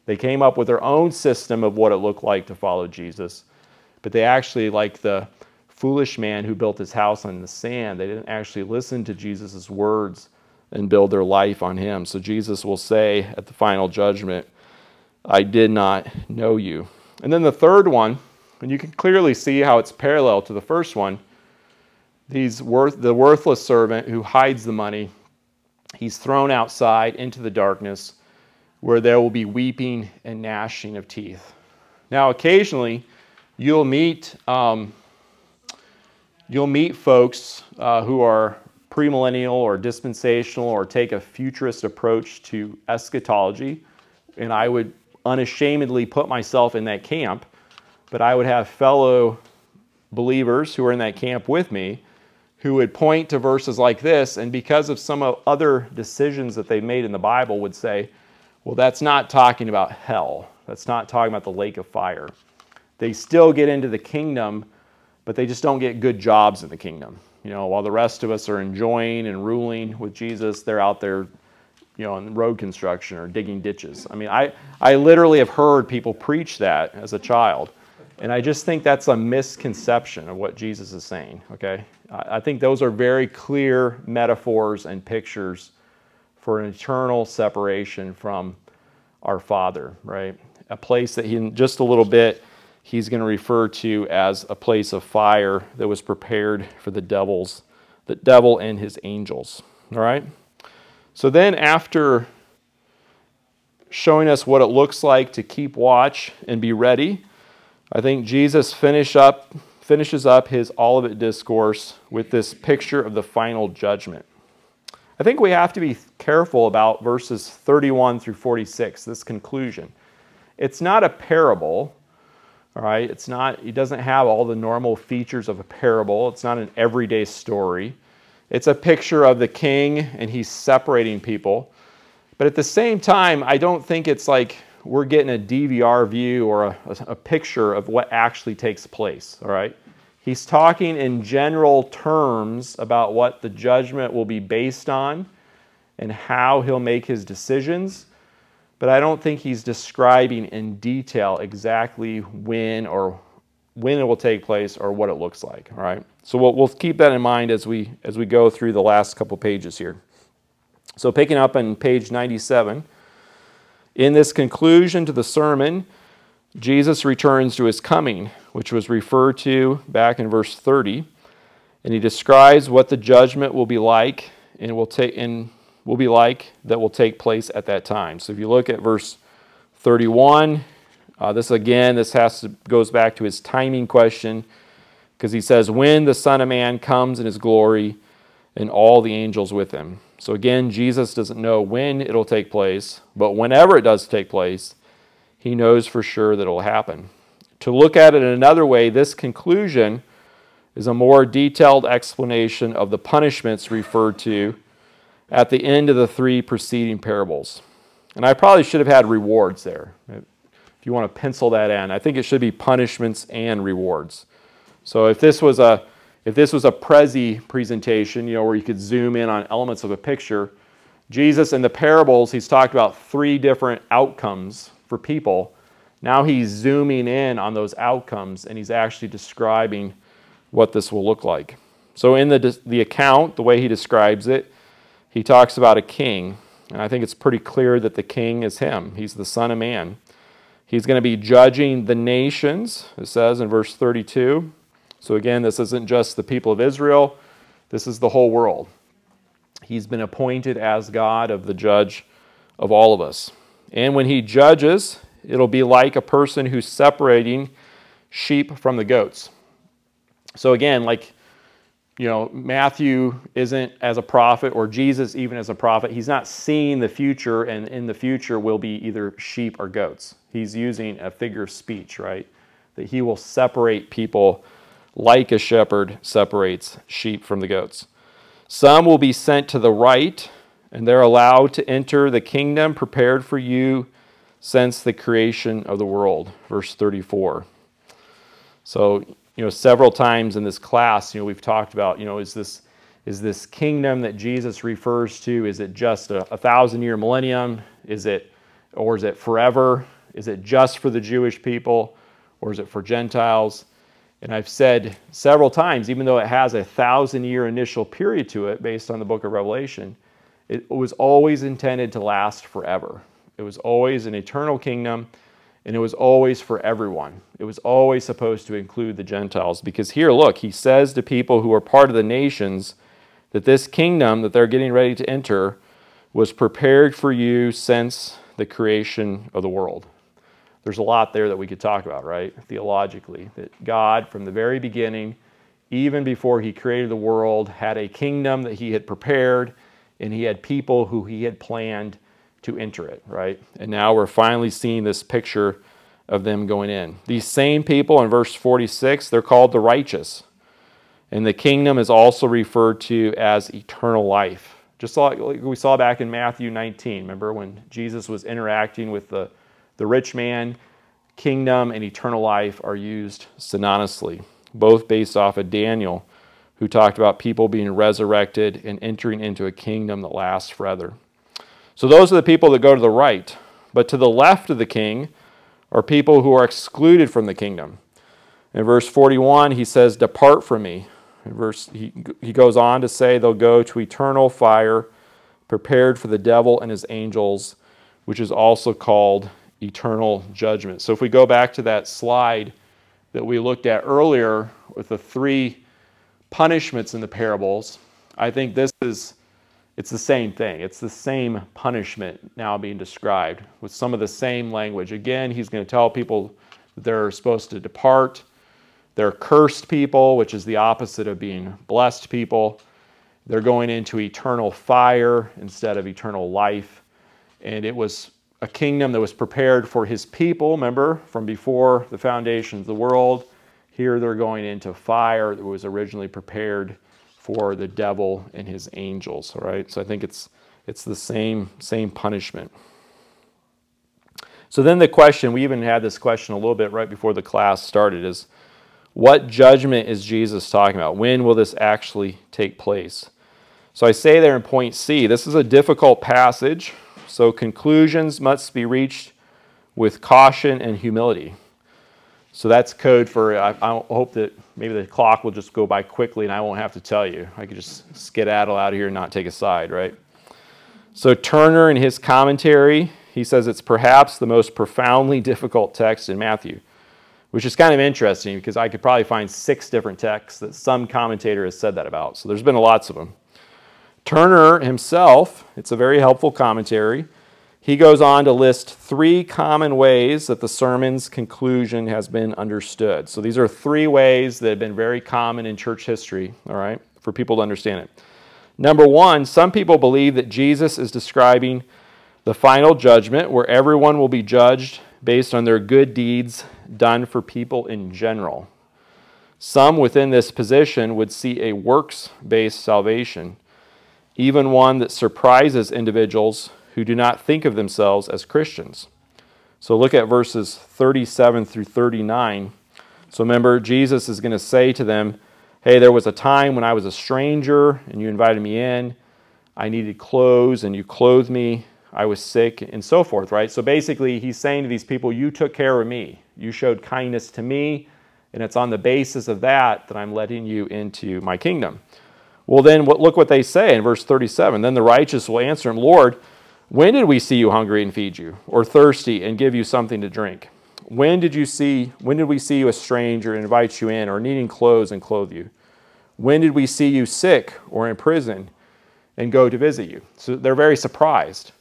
Speaker 1: They came up with their own system of what it looked like to follow Jesus but they actually, like the foolish man who built his house on the sand, they didn't actually listen to Jesus' words and build their life on him. So Jesus will say at the final judgment, I did not know you. And then the third one, and you can clearly see how it's parallel to the first one. These worth, the worthless servant who hides the money, he's thrown outside into the darkness where there will be weeping and gnashing of teeth. Now, occasionally, you'll meet um, you'll meet folks uh, who are premillennial or dispensational or take a futurist approach to eschatology, and I would unashamedly put myself in that camp. But I would have fellow believers who are in that camp with me who would point to verses like this, and because of some of other decisions that they've made in the Bible, would say, well, that's not talking about hell. That's not talking about the lake of fire they still get into the kingdom, but they just don't get good jobs in the kingdom. You know, while the rest of us are enjoying and ruling with Jesus, they're out there, you know, in road construction or digging ditches. I mean, I, I literally have heard people preach that as a child. And I just think that's a misconception of what Jesus is saying, okay? I think those are very clear metaphors and pictures for an eternal separation from our Father, right? A place that he, in just a little bit, he's going to refer to as a place of fire that was prepared for the devils, the devil and his angels. All right? So then after showing us what it looks like to keep watch and be ready, I think Jesus finish up finishes up his Olivet discourse with this picture of the final judgment. I think we have to be careful about verses 31 through 46, this conclusion. It's not a parable, all right, it's not, it doesn't have all the normal features of a parable. It's not an everyday story. It's a picture of the king and he's separating people. But at the same time, I don't think it's like we're getting a DVR view or a, a, picture of what actually takes place. All right. He's talking in general terms about what the judgment will be based on and how he'll make his decisions but I don't think he's describing in detail exactly when or when it will take place or what it looks like. All right. So we'll, we'll keep that in mind as we as we go through the last couple pages here. So picking up on page 97, in this conclusion to the sermon, Jesus returns to his coming, which was referred to back in verse 30, and he describes what the judgment will be like, and will take and will be like that will take place at that time. So if you look at verse 31, uh, this again, this has to, goes back to his timing question because he says, When the Son of Man comes in his glory and all the angels with him. So again, Jesus doesn't know when it'll take place, but whenever it does take place, he knows for sure that it'll happen. To look at it in another way, this conclusion is a more detailed explanation of the punishments referred to at the end of the three preceding parables. And I probably should have had rewards there. If you want to pencil that in, I think it should be punishments and rewards. So if this was a if this was a Prezi presentation, you know, where you could zoom in on elements of a picture, Jesus in the parables, he's talked about three different outcomes for people. Now he's zooming in on those outcomes and he's actually describing what this will look like. So in the, the account, the way he describes it, he talks about a king. And I think it's pretty clear that the king is him. He's the Son of Man. He's going to be judging the nations, it says in verse 32. So again, this isn't just the people of Israel, this is the whole world. He's been appointed as God of the judge of all of us. And when he judges, it'll be like a person who's separating sheep from the goats. So again, like you know, Matthew isn't as a prophet or Jesus even as a prophet. He's not seeing the future and in the future will be either sheep or goats. He's using a figure of speech, right? That he will separate people like a shepherd separates sheep from the goats. Some will be sent to the right, and they're allowed to enter the kingdom prepared for you since the creation of the world. Verse 34. So, you know, several times in this class, you know, we've talked about, you know, is this is this kingdom that Jesus refers to, is it just a, a thousand year millennium? Is it, or is it forever? Is it just for the Jewish people, or is it for Gentiles? And I've said several times, even though it has a thousand year initial period to it based on the book of Revelation, it was always intended to last forever. It was always an eternal kingdom, and it was always for everyone. It was always supposed to include the Gentiles. Because here, look, he says to people who are part of the nations that this kingdom that they're getting ready to enter was prepared for you since the creation of the world there's a lot there that we could talk about, right? Theologically, that God, from the very beginning, even before he created the world, had a kingdom that he had prepared, and he had people who he had planned to enter it, right? And now we're finally seeing this picture of them going in. These same people in verse 46, they're called the righteous. And the kingdom is also referred to as eternal life. Just like we saw back in Matthew 19, remember when Jesus was interacting with the the rich man, kingdom, and eternal life are used synonymously, both based off of Daniel, who talked about people being resurrected and entering into a kingdom that lasts forever. So those are the people that go to the right. But to the left of the king are people who are excluded from the kingdom. In verse 41, he says, Depart from me. In verse, he, he goes on to say, They'll go to eternal fire prepared for the devil and his angels, which is also called eternal judgment. So if we go back to that slide that we looked at earlier with the three punishments in the parables, I think this is it's the same thing. It's the same punishment now being described with some of the same language. Again, he's going to tell people that they're supposed to depart. They're cursed people, which is the opposite of being blessed people. They're going into eternal fire instead of eternal life. And it was a kingdom that was prepared for his people, remember, from before the foundation of the world. Here they're going into fire that was originally prepared for the devil and his angels, all right? So I think it's it's the same same punishment. So then the question, we even had this question a little bit right before the class started is what judgment is Jesus talking about? When will this actually take place? So I say there in point C, this is a difficult passage so conclusions must be reached with caution and humility. So that's code for, I, I, hope that maybe the clock will just go by quickly and I won't have to tell you. I could just skedaddle out of here and not take a side, right? So Turner, in his commentary, he says it's perhaps the most profoundly difficult text in Matthew, which is kind of interesting because I could probably find six different texts that some commentator has said that about. So there's been lots of them. Turner himself, it's a very helpful commentary. He goes on to list three common ways that the sermon's conclusion has been understood. So these are three ways that have been very common in church history, all right, for people to understand it. Number one, some people believe that Jesus is describing the final judgment where everyone will be judged based on their good deeds done for people in general. Some within this position would see a works based salvation, even one that surprises individuals who do not think of themselves as Christians. So look at verses 37 through 39. So remember, Jesus is going to say to them, Hey, there was a time when I was a stranger and you invited me in. I needed clothes and you clothed me. I was sick and so forth, right? So basically, he's saying to these people, You took care of me. You showed kindness to me. And it's on the basis of that that I'm letting you into my kingdom. Well, then look what they say in verse 37. Then the righteous will answer him, Lord, when did we see you hungry and feed you, or thirsty and give you something to drink? When did you see when did we see you a stranger and invite you in, or needing clothes and clothe you? When did we see you sick or in prison and go to visit you? So they're very surprised.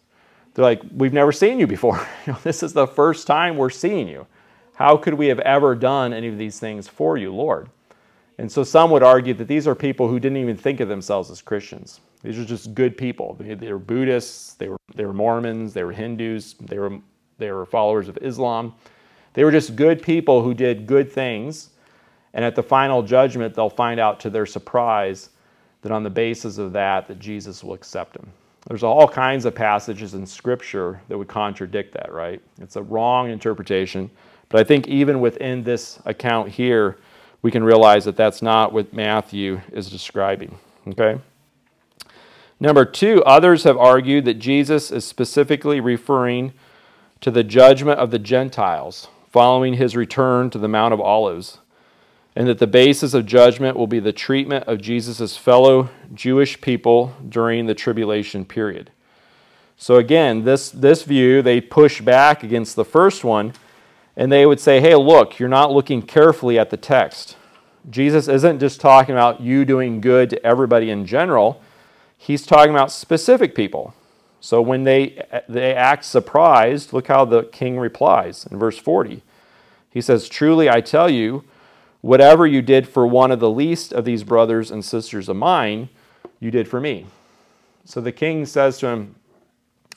Speaker 1: They're like, We've never seen you before. this is the first time we're seeing you. How could we have ever done any of these things for you, Lord? And so some would argue that these are people who didn't even think of themselves as Christians. These are just good people. They were Buddhists, they were, they were Mormons, they were Hindus, they were, they were followers of Islam. They were just good people who did good things. And at the final judgment, they'll find out to their surprise that on the basis of that, that Jesus will accept them. There's all kinds of passages in Scripture that would contradict that, right? It's a wrong interpretation. But I think even within this account here, we can realize that that's not what Matthew is describing. Okay? Number two, others have argued that Jesus is specifically referring to the judgment of the Gentiles following his return to the Mount of Olives, and that the basis of judgment will be the treatment of Jesus' fellow Jewish people during the tribulation period. So, again, this, this view, they push back against the first one, and they would say, hey, look, you're not looking carefully at the text. Jesus isn't just talking about you doing good to everybody in general he's talking about specific people. So when they, they act surprised, look how the king replies in verse 40. He says, Truly I tell you, whatever you did for one of the least of these brothers and sisters of mine, you did for me. So the king says to him,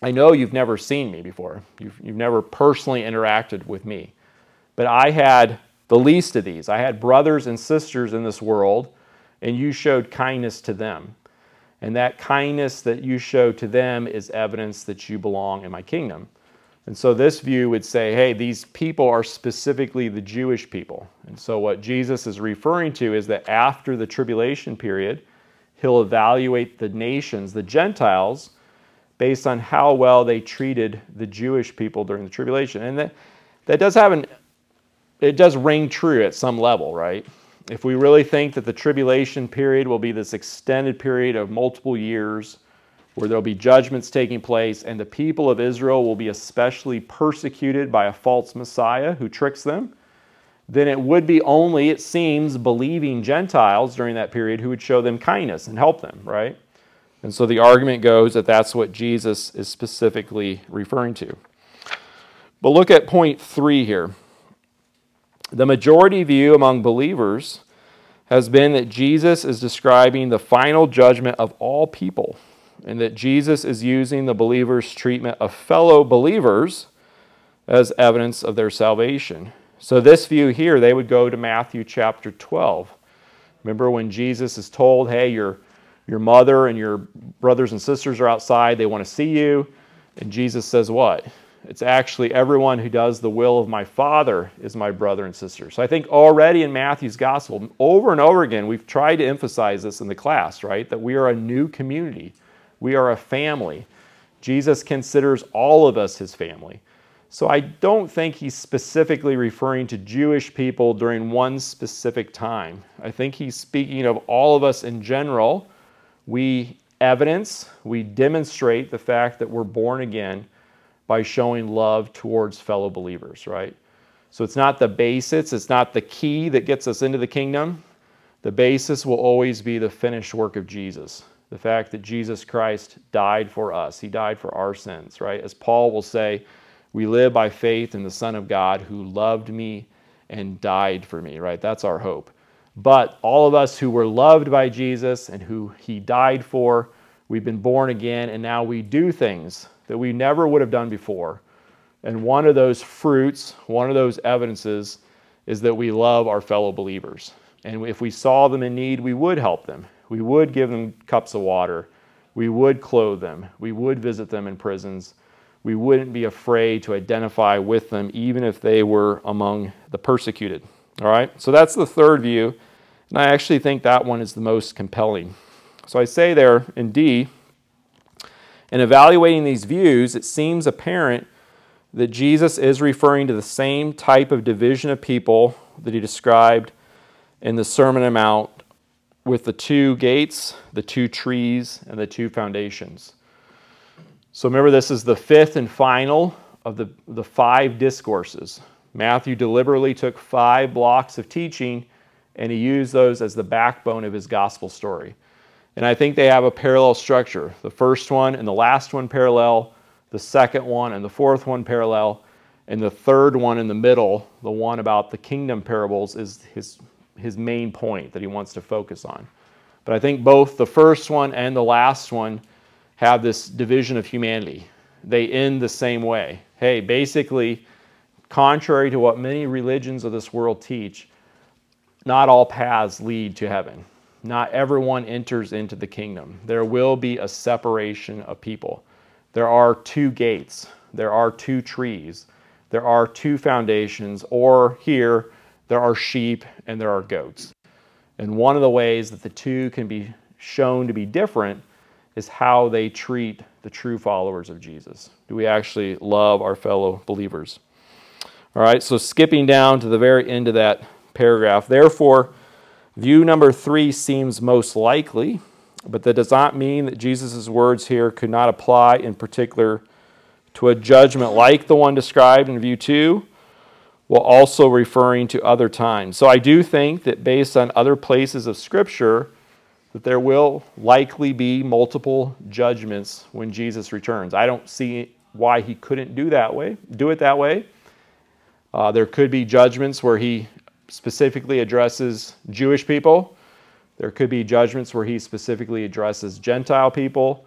Speaker 1: I know you've never seen me before. You've, you've never personally interacted with me. But I had the least of these. I had brothers and sisters in this world, and you showed kindness to them. And that kindness that you show to them is evidence that you belong in my kingdom. And so this view would say, hey, these people are specifically the Jewish people. And so what Jesus is referring to is that after the tribulation period, he'll evaluate the nations, the Gentiles, based on how well they treated the Jewish people during the tribulation. And that, that does have an, it does ring true at some level, right? If we really think that the tribulation period will be this extended period of multiple years where there'll be judgments taking place and the people of Israel will be especially persecuted by a false Messiah who tricks them, then it would be only, it seems, believing Gentiles during that period who would show them kindness and help them, right? And so the argument goes that that's what Jesus is specifically referring to. But look at point three here. The majority view among believers has been that Jesus is describing the final judgment of all people, and that Jesus is using the believer's treatment of fellow believers as evidence of their salvation. So, this view here, they would go to Matthew chapter 12. Remember when Jesus is told, hey, your, your mother and your brothers and sisters are outside, they want to see you. And Jesus says, what? It's actually everyone who does the will of my Father is my brother and sister. So I think already in Matthew's gospel, over and over again, we've tried to emphasize this in the class, right? That we are a new community, we are a family. Jesus considers all of us his family. So I don't think he's specifically referring to Jewish people during one specific time. I think he's speaking of all of us in general. We evidence, we demonstrate the fact that we're born again by showing love towards fellow believers, right? So it's not the basis, it's not the key that gets us into the kingdom. The basis will always be the finished work of Jesus. The fact that Jesus Christ died for us, He died for our sins, right? As Paul will say, we live by faith in the Son of God who loved me and died for me, right? That's our hope. But all of us who were loved by Jesus and who He died for, we've been born again, and now we do things that we never would have done before. And one of those fruits, one of those evidences, is that we love our fellow believers. And if we saw them in need, we would help them. We would give them cups of water. We would clothe them. We would visit them in prisons. We wouldn't be afraid to identify with them, even if they were among the persecuted. All right? So that's the third view. And I actually think that one is the most compelling. So I say there in D, in evaluating these views, it seems apparent that Jesus is referring to the same type of division of people that he described in the Sermon on the Mount with the two gates, the two trees, and the two foundations. So remember, this is the fifth and final of the, the five discourses. Matthew deliberately took five blocks of teaching and he used those as the backbone of his gospel story. And I think they have a parallel structure. The first one and the last one parallel, the second one and the fourth one parallel, and the third one in the middle, the one about the kingdom parables, is his, his main point that he wants to focus on. But I think both the first one and the last one have this division of humanity. They end the same way. Hey, basically, contrary to what many religions of this world teach, not all paths lead to heaven. Not everyone enters into the kingdom. There will be a separation of people. There are two gates, there are two trees, there are two foundations, or here, there are sheep and there are goats. And one of the ways that the two can be shown to be different is how they treat the true followers of Jesus. Do we actually love our fellow believers? All right, so skipping down to the very end of that paragraph. Therefore, view number three seems most likely, but that does not mean that Jesus' words here could not apply in particular to a judgment like the one described in view two, while also referring to other times. So I do think that based on other places of Scripture, that there will likely be multiple judgments when Jesus returns. I don't see why he couldn't do that way, do it that way. Uh, there could be judgments where he specifically addresses Jewish people. There could be judgments where he specifically addresses Gentile people.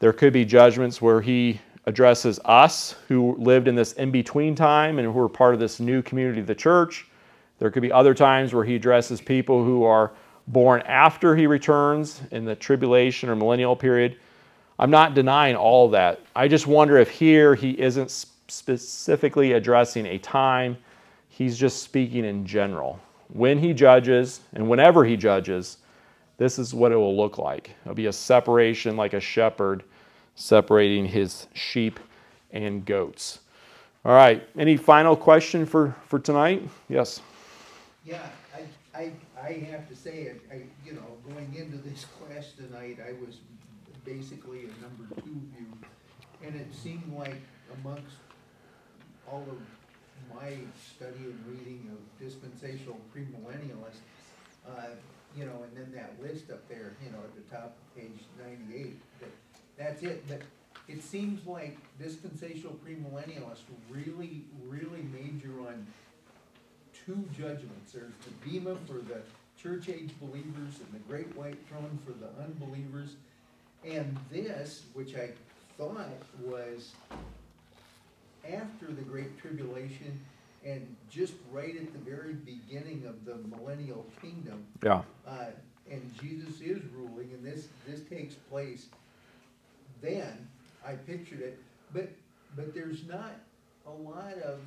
Speaker 1: There could be judgments where he addresses us who lived in this in between time and who are part of this new community of the church. There could be other times where he addresses people who are born after he returns in the tribulation or millennial period. I'm not denying all that. I just wonder if here he isn't specifically addressing a time, he's just speaking in general. When he judges and whenever he judges, this is what it will look like. It'll be a separation like a shepherd separating his sheep and goats. All right, any final question for, for tonight? Yes.
Speaker 4: Yeah, I, I, I have to say, I, I, you know, going into this class tonight, I was basically a number two view. And it seemed like amongst all of my study and reading of dispensational premillennialists, uh, you know, and then that list up there, you know, at the top page ninety-eight, that, that's it, but it seems like dispensational premillennialists really, really major on two judgments. There's the bema for the church age believers and the great white throne for the unbelievers. And this, which I thought was after the great tribulation and just right at the very beginning of the millennial kingdom,
Speaker 1: Yeah.
Speaker 4: uh, and Jesus is ruling, and this, this takes place then, I pictured it, but, but there's not a lot of,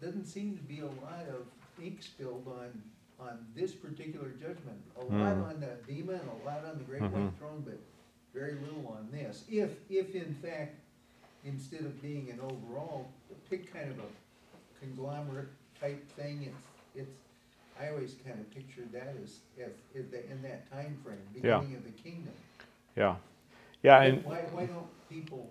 Speaker 4: doesn't seem to be a lot of ink spilled on, on this particular judgment. A lot
Speaker 1: Hmm.
Speaker 4: on the Bema and a lot on the Great White
Speaker 1: Mhm.
Speaker 4: Throne, but very little on this. If, if in fact, instead of being an overall, pick kind of a conglomerate type thing, it's, it's, I always kind of pictured that as, as, as the, in that timeframe,
Speaker 1: Yeah.
Speaker 4: beginning of the kingdom.
Speaker 1: Yeah. Yeah, and
Speaker 4: Why, why don't people,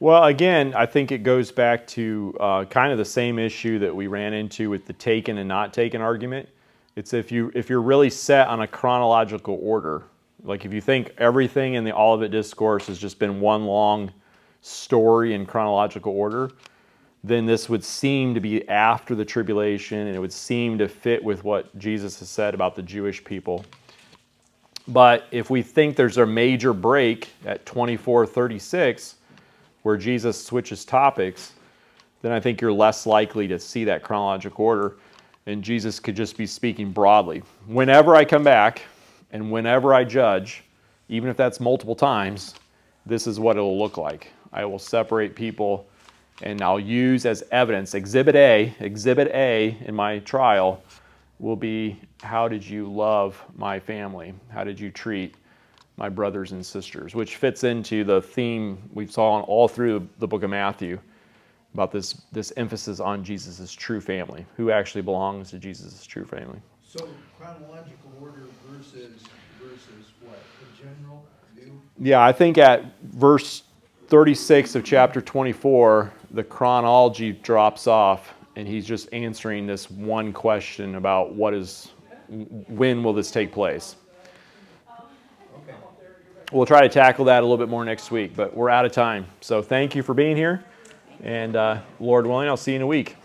Speaker 1: Well, again, I think it goes back to uh, kind of the same issue that we ran into with the taken and not taken argument. It's if you if you're really set on a chronological order, Like if you think everything in the Olivet Discourse has just been one long story in chronological order, then this would seem to be after the tribulation and it would seem to fit with what Jesus has said about the Jewish people. But if we think there's a major break at 2436 where Jesus switches topics, then I think you're less likely to see that chronological order. And Jesus could just be speaking broadly. Whenever I come back and whenever I judge, even if that's multiple times, this is what it'll look like. I will separate people and I'll use as evidence exhibit A, exhibit A in my trial will be how did you love my family? How did you treat my brothers and sisters? Which fits into the theme we saw all through the book of Matthew about this, this emphasis on Jesus' true family, who actually belongs to Jesus' true family.
Speaker 4: So chronological order versus, versus what, a general view?
Speaker 1: Yeah, I think at verse 36 of chapter 24, the chronology drops off, and he's just answering this one question about what is, when will this take place? We'll try to tackle that a little bit more next week, but we're out of time. So thank you for being here, and uh, Lord willing, I'll see you in a week.